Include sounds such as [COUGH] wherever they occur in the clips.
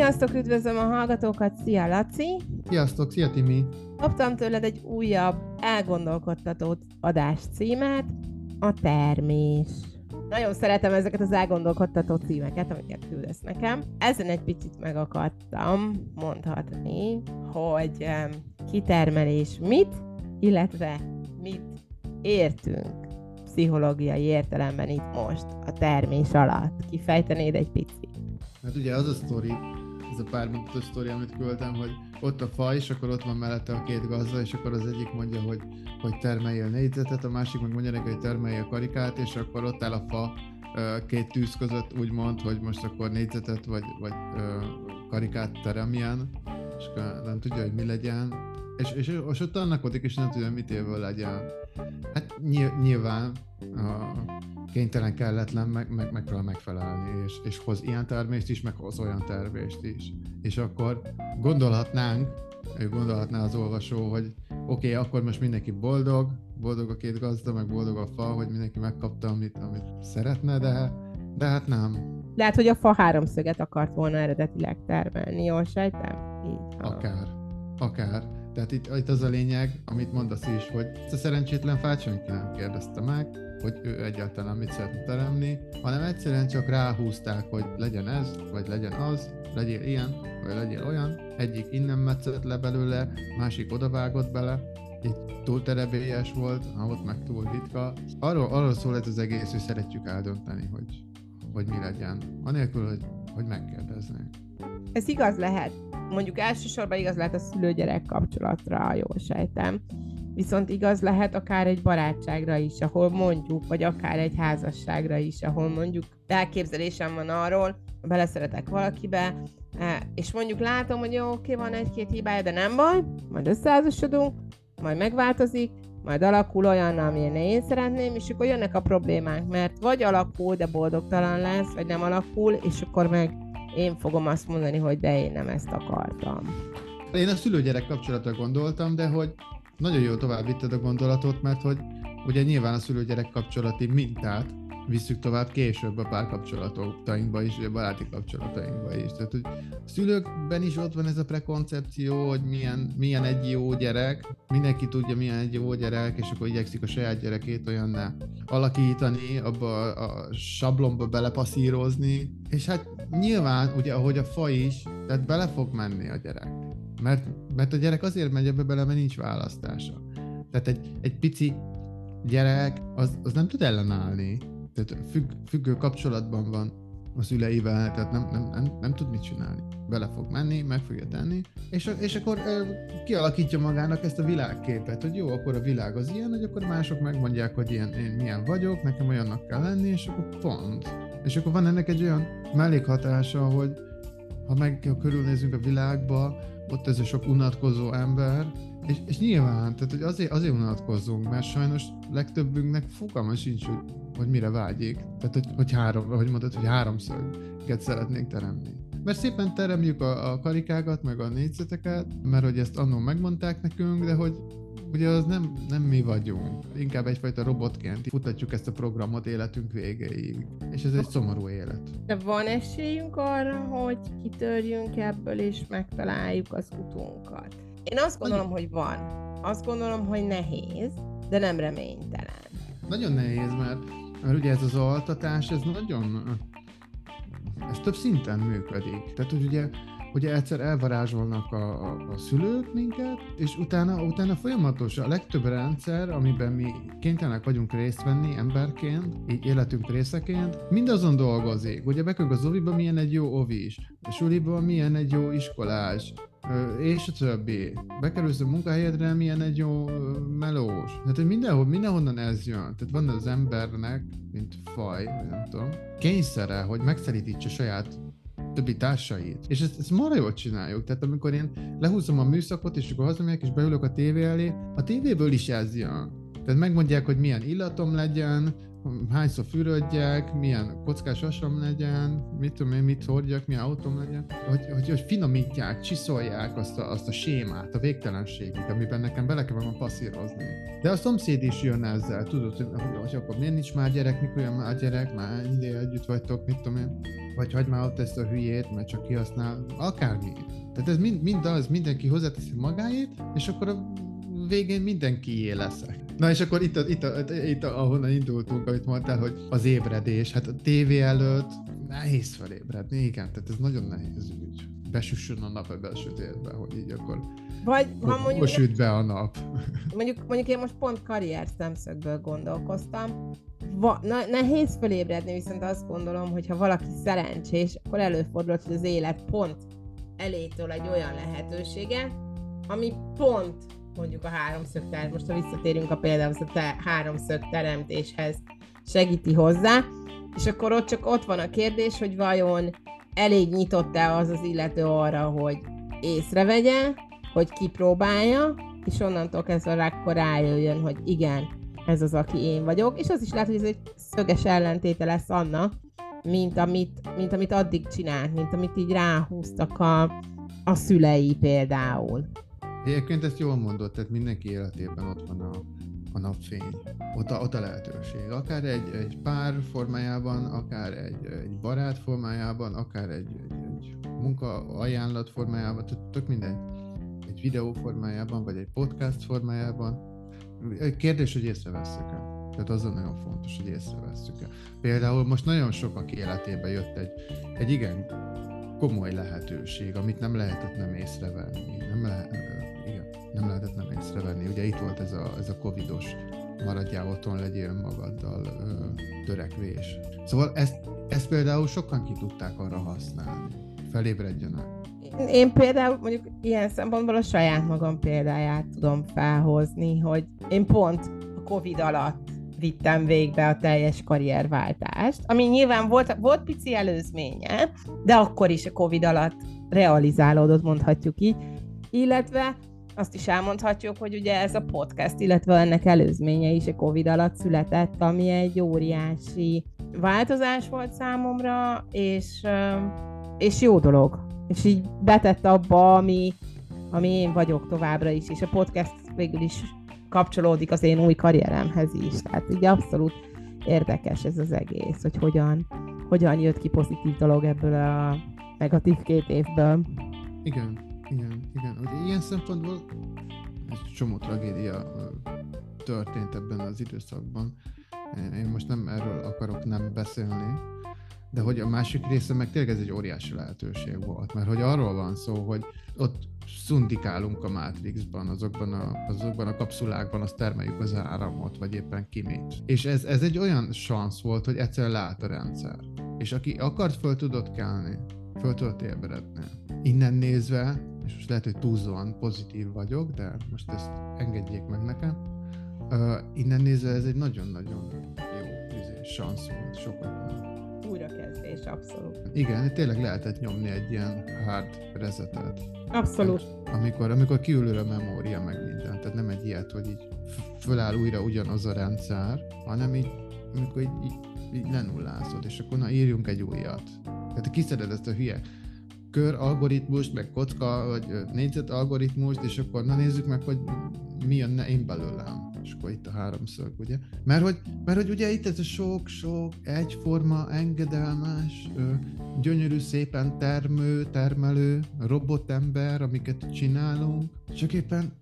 Sziasztok, üdvözlöm a hallgatókat, szia Laci! Sziasztok, szia Timi! Kaptam tőled egy újabb elgondolkodtató adás címet, a termés. Nagyon szeretem ezeket az elgondolkodtató címeket, amiket küldesz nekem. Ezen egy picit megakadtam, mondhatni, hogy kitermelés mit, illetve mit értünk pszichológiai értelemben itt most a termés alatt. Kifejtenéd egy picit? Hát ugye az a sztori, a pár mondatos sztori, amit küldtem, hogy ott a fa, és akkor ott van mellette a két gazda, és akkor az egyik mondja, hogy, hogy termelje a négyzetet, a másik meg mondja neki, hogy termelje a karikát, és akkor ott áll a fa két tűz között úgy mond, hogy most akkor négyzetet vagy, vagy karikát teremjen, és akkor nem tudja, hogy mi legyen, és, és, és ott annak és nem tudja, mit évvel legyen. Hát nyilván a kénytelen, kelletlen, meg, meg, meg megfelelni, és, és hoz ilyen termést is, meg hoz olyan termést is. És akkor gondolhatnánk, gondolhatná az olvasó, hogy oké, okay, akkor most mindenki boldog, boldog a két gazda, meg boldog a fa, hogy mindenki megkapta, amit, amit szeretne, de, de hát nem. Lehet, hogy a fa háromszöget akart volna eredetileg termelni, jól sejtem? Így. Akár, akár. Tehát itt, itt az a lényeg, amit mondasz is, hogy ezt a szerencsétlen fát kérdezte meg, hogy ő egyáltalán mit szeretne teremni, hanem egyszerűen csak ráhúzták, hogy legyen ez, vagy legyen az, legyél ilyen, vagy legyél olyan. Egyik innen metszett le belőle, másik odavágott bele, itt túl terebélyes volt, ott meg túl ritka. Arról, arról szól ez az egész, hogy szeretjük eldönteni, hogy, hogy mi legyen. Anélkül, hogy, hogy megkérdeznék. Ez igaz lehet. Mondjuk elsősorban igaz lehet a szülő-gyerek kapcsolatra, jól sejtem viszont igaz lehet akár egy barátságra is, ahol mondjuk, vagy akár egy házasságra is, ahol mondjuk elképzelésem van arról, beleszeretek valakibe, e, és mondjuk látom, hogy jó, oké, van egy-két hibája, de nem baj, majd összeházasodunk, majd megváltozik, majd alakul olyan, amilyen én szeretném, és akkor jönnek a problémák, mert vagy alakul, de boldogtalan lesz, vagy nem alakul, és akkor meg én fogom azt mondani, hogy de én nem ezt akartam. Én a szülőgyerek kapcsolatra gondoltam, de hogy nagyon jól tovább vitted a gondolatot, mert hogy ugye nyilván a szülő-gyerek kapcsolati mintát visszük tovább később a párkapcsolatainkba is, a baráti kapcsolatainkba is. Tehát, hogy szülőkben is ott van ez a prekoncepció, hogy milyen, milyen egy jó gyerek, mindenki tudja, milyen egy jó gyerek, és akkor igyekszik a saját gyerekét olyanná alakítani, abba a, a sablonba belepasszírozni, és hát nyilván, ugye ahogy a fa is, tehát bele fog menni a gyerek. Mert, mert a gyerek azért megy ebbe bele, mert nincs választása. Tehát egy, egy pici gyerek az, az nem tud ellenállni. Tehát függ, függő kapcsolatban van a szüleivel, tehát nem, nem, nem, nem tud mit csinálni. Bele fog menni, meg fogja tenni, és, és akkor kialakítja magának ezt a világképet, hogy jó, akkor a világ az ilyen, hogy akkor mások megmondják, hogy ilyen, én milyen vagyok, nekem olyannak kell lenni, és akkor pont. És akkor van ennek egy olyan mellékhatása, hogy ha meg ha körülnézünk a világba, ott ez a sok unatkozó ember, és, és nyilván, tehát hogy azért, azért unatkozunk, mert sajnos legtöbbünknek fogalma sincs, hogy, hogy mire vágyik. Tehát, hogy, hogy három, hogy mondod, hogy háromszöget szeretnénk teremni. Mert szépen teremjük a, a karikákat, meg a négyzeteket, mert hogy ezt annól megmondták nekünk, de hogy ugye az nem, nem mi vagyunk. Inkább egyfajta robotként futatjuk ezt a programot életünk végéig. És ez egy szomorú élet. De van esélyünk arra, hogy kitörjünk ebből és megtaláljuk az utunkat? Én azt gondolom, hogy van. Azt gondolom, hogy nehéz, de nem reménytelen. Nagyon nehéz, mert, mert ugye ez az altatás, ez nagyon... Ez több szinten működik. Tehát, hogy ugye ugye egyszer elvarázsolnak a, a, a szülők minket, és utána, utána folyamatosan a legtöbb rendszer, amiben mi kénytelenek vagyunk részt venni emberként, így életünk részeként, mindazon dolgozik. Ugye bekünk az oviba milyen egy jó ovis, a suliba milyen egy jó iskolás, és a többi. Bekerülsz a munkahelyedre, milyen egy jó melós. Tehát, mindenhol, mindenhonnan ez jön. Tehát van az embernek, mint faj, nem tudom, kényszere, hogy megszerítítse saját többi társait. És ezt, ezt marha jól csináljuk. Tehát amikor én lehúzom a műszakot, és akkor hazamegyek, és beülök a tévé elé, a tévéből is ez jön. Tehát megmondják, hogy milyen illatom legyen, hányszor fürödjek, milyen kockás asam legyen, mit tudom én, mit hordjak, milyen autóm legyen, hogy, hogy, hogy finomítják, csiszolják azt a, azt a sémát, a végtelenségig, amiben nekem bele kell magam passzírozni. De a szomszéd is jön ezzel, tudod, hogy, hogy akkor miért nincs már gyerek, mikor jön már gyerek, már ide együtt vagytok, mit tudom én, vagy hagyd már ott ezt a hülyét, mert csak kihasznál, akármi. Tehát ez mind, mind az, mindenki hozzáteszi magáét, és akkor a végén mindenki leszek. Na és akkor itt, a, itt, a, itt a, ahonnan indultunk, amit mondtál, hogy az ébredés, hát a tévé előtt nehéz felébredni, igen, tehát ez nagyon nehéz ügy. Besüssön a nap ebbe a sötétbe, hogy így akkor vagy ha mondjuk... Most süt be a nap. [LAUGHS] Mondjuk, mondjuk én most pont karrier szemszögből gondolkoztam. Va, na, nehéz felébredni, viszont azt gondolom, hogy ha valaki szerencsés, akkor előfordulhat, hogy az élet pont elétől egy olyan lehetősége, ami pont mondjuk a háromszög ter, most ha visszatérünk a például a te, háromszög teremtéshez segíti hozzá, és akkor ott csak ott van a kérdés, hogy vajon elég nyitott-e az az illető arra, hogy észrevegye, hogy kipróbálja, és onnantól kezdve akkor rájöjjön, hogy igen, ez az, aki én vagyok, és az is lehet, hogy ez egy szöges ellentéte lesz annak, mint amit, mint amit addig csinált, mint amit így ráhúztak a, a szülei például. Egyébként ezt jól mondott, tehát mindenki életében ott van a, a napfény, ott a, ott a lehetőség. Akár egy, egy pár formájában, akár egy, egy barát formájában, akár egy, egy, egy munka ajánlat formájában, tök mindegy. Egy videó formájában, vagy egy podcast formájában. Kérdés, hogy észreveszek-e. Tehát az nagyon fontos, hogy észrevesszük-e. Például most nagyon sokak életébe jött egy, egy igen komoly lehetőség, amit nem lehetett nem észrevenni. Nem lehet, nem lehetett nem észrevenni. Ugye itt volt ez a, ez a covidos maradjál otthon, legyél magaddal ö, törekvés. Szóval ezt, ezt például sokan ki tudták arra használni. Felébredjenek. Én például mondjuk ilyen szempontból a saját magam példáját tudom felhozni, hogy én pont a Covid alatt vittem végbe a teljes karrierváltást, ami nyilván volt, volt pici előzménye, de akkor is a Covid alatt realizálódott, mondhatjuk így, illetve azt is elmondhatjuk, hogy ugye ez a podcast, illetve ennek előzménye is a Covid alatt született, ami egy óriási változás volt számomra, és, és jó dolog. És így betett abba, ami, ami én vagyok továbbra is, és a podcast végül is kapcsolódik az én új karrieremhez is. Tehát így abszolút érdekes ez az egész, hogy hogyan, hogyan jött ki pozitív dolog ebből a negatív két évből. Igen, igen, igen. Ugye ilyen szempontból egy csomó tragédia történt ebben az időszakban. Én most nem erről akarok nem beszélni, de hogy a másik része meg tényleg ez egy óriási lehetőség volt, mert hogy arról van szó, hogy ott szundikálunk a Matrixban, azokban a, azokban a kapszulákban, azt termeljük az áramot, vagy éppen kimit. És ez, ez egy olyan szansz volt, hogy egyszer lát a rendszer. És aki akart, föl tudott kelni, föl tudott ébredni. Innen nézve és most lehet, hogy túlzóan pozitív vagyok, de most ezt engedjék meg nekem. Uh, innen nézve ez egy nagyon-nagyon jó izé, szansz volt sokaknak. Újrakezdés, abszolút. Igen, tényleg lehetett nyomni egy ilyen hard resetet. Abszolút. Amikor, amikor kiülül a memória meg minden, tehát nem egy ilyet, hogy így föláll újra ugyanaz a rendszer, hanem így, amikor így, így, így lenullázod, és akkor na írjunk egy újat. Tehát kiszeded ezt a hülye kör algoritmust, meg kocka, vagy négyzet algoritmust, és akkor na nézzük meg, hogy mi jönne én belőlem. És akkor itt a háromszög, ugye? Mert hogy, mert hogy ugye itt ez a sok-sok egyforma, engedelmes, gyönyörű, szépen termő, termelő, robotember, amiket csinálunk, csak éppen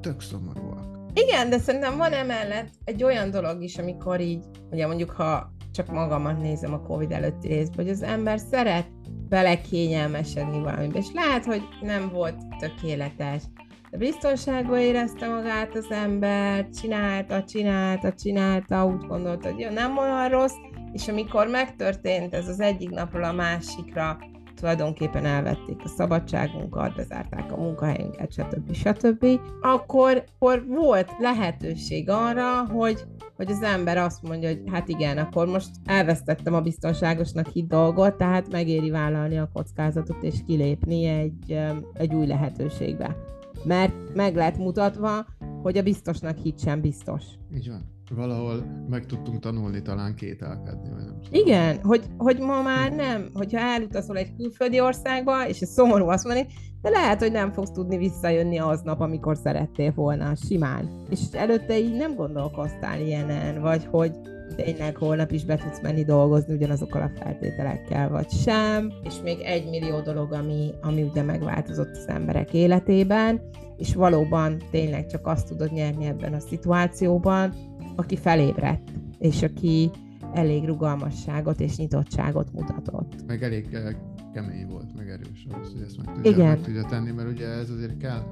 tök szomorúak. Igen, de szerintem van emellett egy olyan dolog is, amikor így, ugye mondjuk, ha csak magamat nézem a Covid előtti részben, hogy az ember szeret belekényelmesedni valamibe. És lehet, hogy nem volt tökéletes, de biztonságban érezte magát az ember, csinálta, csinálta, csinálta, úgy gondolta, hogy jó, nem olyan rossz, és amikor megtörtént ez az egyik napról a másikra, tulajdonképpen elvették a szabadságunkat, bezárták a munkahelyünket, stb. stb. Akkor, akkor volt lehetőség arra, hogy, hogy az ember azt mondja, hogy hát igen, akkor most elvesztettem a biztonságosnak hit dolgot, tehát megéri vállalni a kockázatot és kilépni egy, egy új lehetőségbe. Mert meg lehet mutatva, hogy a biztosnak hit sem biztos. Így van. Valahol meg tudtunk tanulni talán kételkedni, vagy nem Igen, hogy, hogy ma már nem, hogyha elutazol egy külföldi országba, és ez szomorú azt mondani, de lehet, hogy nem fogsz tudni visszajönni aznap, amikor szerettél volna, simán. És előtte így nem gondolkoztál ilyenen, vagy hogy tényleg holnap is be tudsz menni dolgozni ugyanazokkal a feltételekkel, vagy sem. És még egy millió dolog, ami, ami ugye megváltozott az emberek életében, és valóban tényleg csak azt tudod nyerni ebben a szituációban, aki felébredt, és aki elég rugalmasságot és nyitottságot mutatott. Meg elég eh, kemény volt, meg erős ahhoz, hogy ezt meg tudja, Igen. meg tudja tenni, mert ugye ez azért kell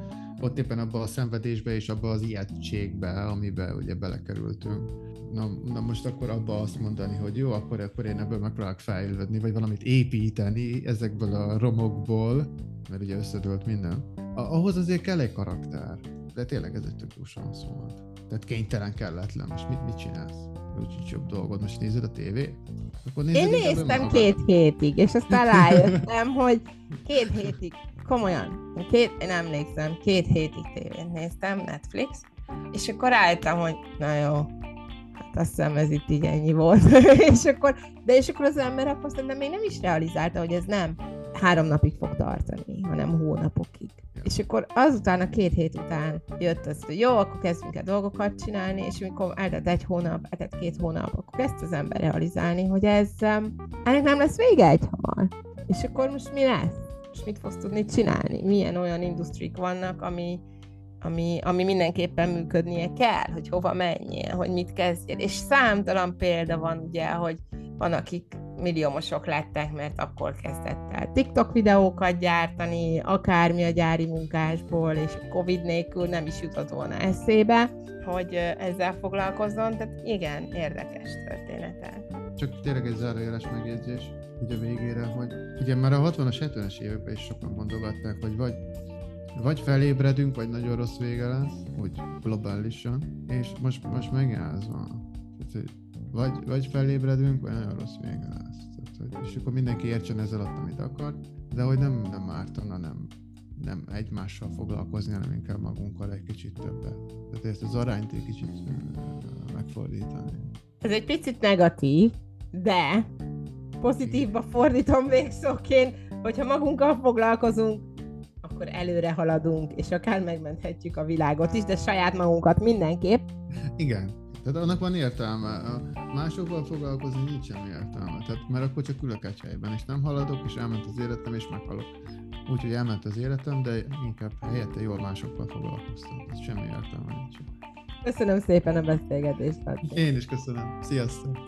ott éppen abba a szenvedésbe és abba az ijegységbe, amiben ugye belekerültünk. Na, na most akkor abba azt mondani, hogy jó, akkor, akkor én ebből megpróbálok fejlődni, vagy valamit építeni ezekből a romokból, mert ugye összedőlt minden. Ahhoz azért kell egy karakter. De tényleg ez egy tök jó szó volt. Tehát kénytelen kelletlen. Most mit, mit csinálsz? Úgyhogy jobb dolgod. Most nézed a tévét? Akkor Én néztem két hétig, és aztán rájöttem, hogy két hétig, komolyan, két, én emlékszem, két hétig tévét néztem, Netflix, és akkor rájöttem, hogy na jó, hát azt hiszem ez itt így ennyi volt. [LAUGHS] és akkor, de és akkor az ember akkor szerintem még nem is realizálta, hogy ez nem három napig fog tartani, hanem hónapokig. És akkor azután, a két hét után jött az, hogy jó, akkor kezdünk el dolgokat csinálni, és amikor eltett egy hónap, eltett két hónap, akkor kezd az ember realizálni, hogy ez, ennek nem lesz vége egy hamar. És akkor most mi lesz? Most mit fogsz tudni csinálni? Milyen olyan industrik vannak, ami, ami, ami mindenképpen működnie kell, hogy hova menjél, hogy mit kezdjél. És számtalan példa van ugye, hogy van, akik milliómosok lettek, mert akkor kezdett el TikTok videókat gyártani, akármi a gyári munkásból, és Covid nélkül nem is jutott volna eszébe, hogy ezzel foglalkozzon, tehát igen, érdekes történetek. Csak tényleg egy zárójeles megjegyzés ugye végére, hogy ugye már a 60-as, 70-es években is sokan mondogatták, hogy vagy vagy felébredünk, vagy nagyon rossz vége lesz, úgy globálisan, és most, most megállva. Vagy, vagy felébredünk, vagy nagyon rossz vége lesz. Tehát, hogy, és akkor mindenki értsen ez alatt, amit akar, de hogy nem, nem ártana, nem, nem egymással foglalkozni, hanem inkább magunkkal egy kicsit többet. Tehát ezt az arányt egy kicsit megfordítani. Ez egy picit negatív, de pozitívba fordítom végszóként, hogyha magunkkal foglalkozunk, akkor előre haladunk, és akár megmenthetjük a világot is, de saját magunkat mindenképp. Igen, tehát annak van értelme. A másokkal foglalkozni nincs semmi értelme. Tehát, mert akkor csak ülök egy helyben, és nem haladok, és elment az életem, és meghalok. Úgyhogy elment az életem, de inkább helyette jól másokkal foglalkoztam. Ez semmi értelme nincs. Köszönöm szépen a beszélgetést. Én is köszönöm. Sziasztok!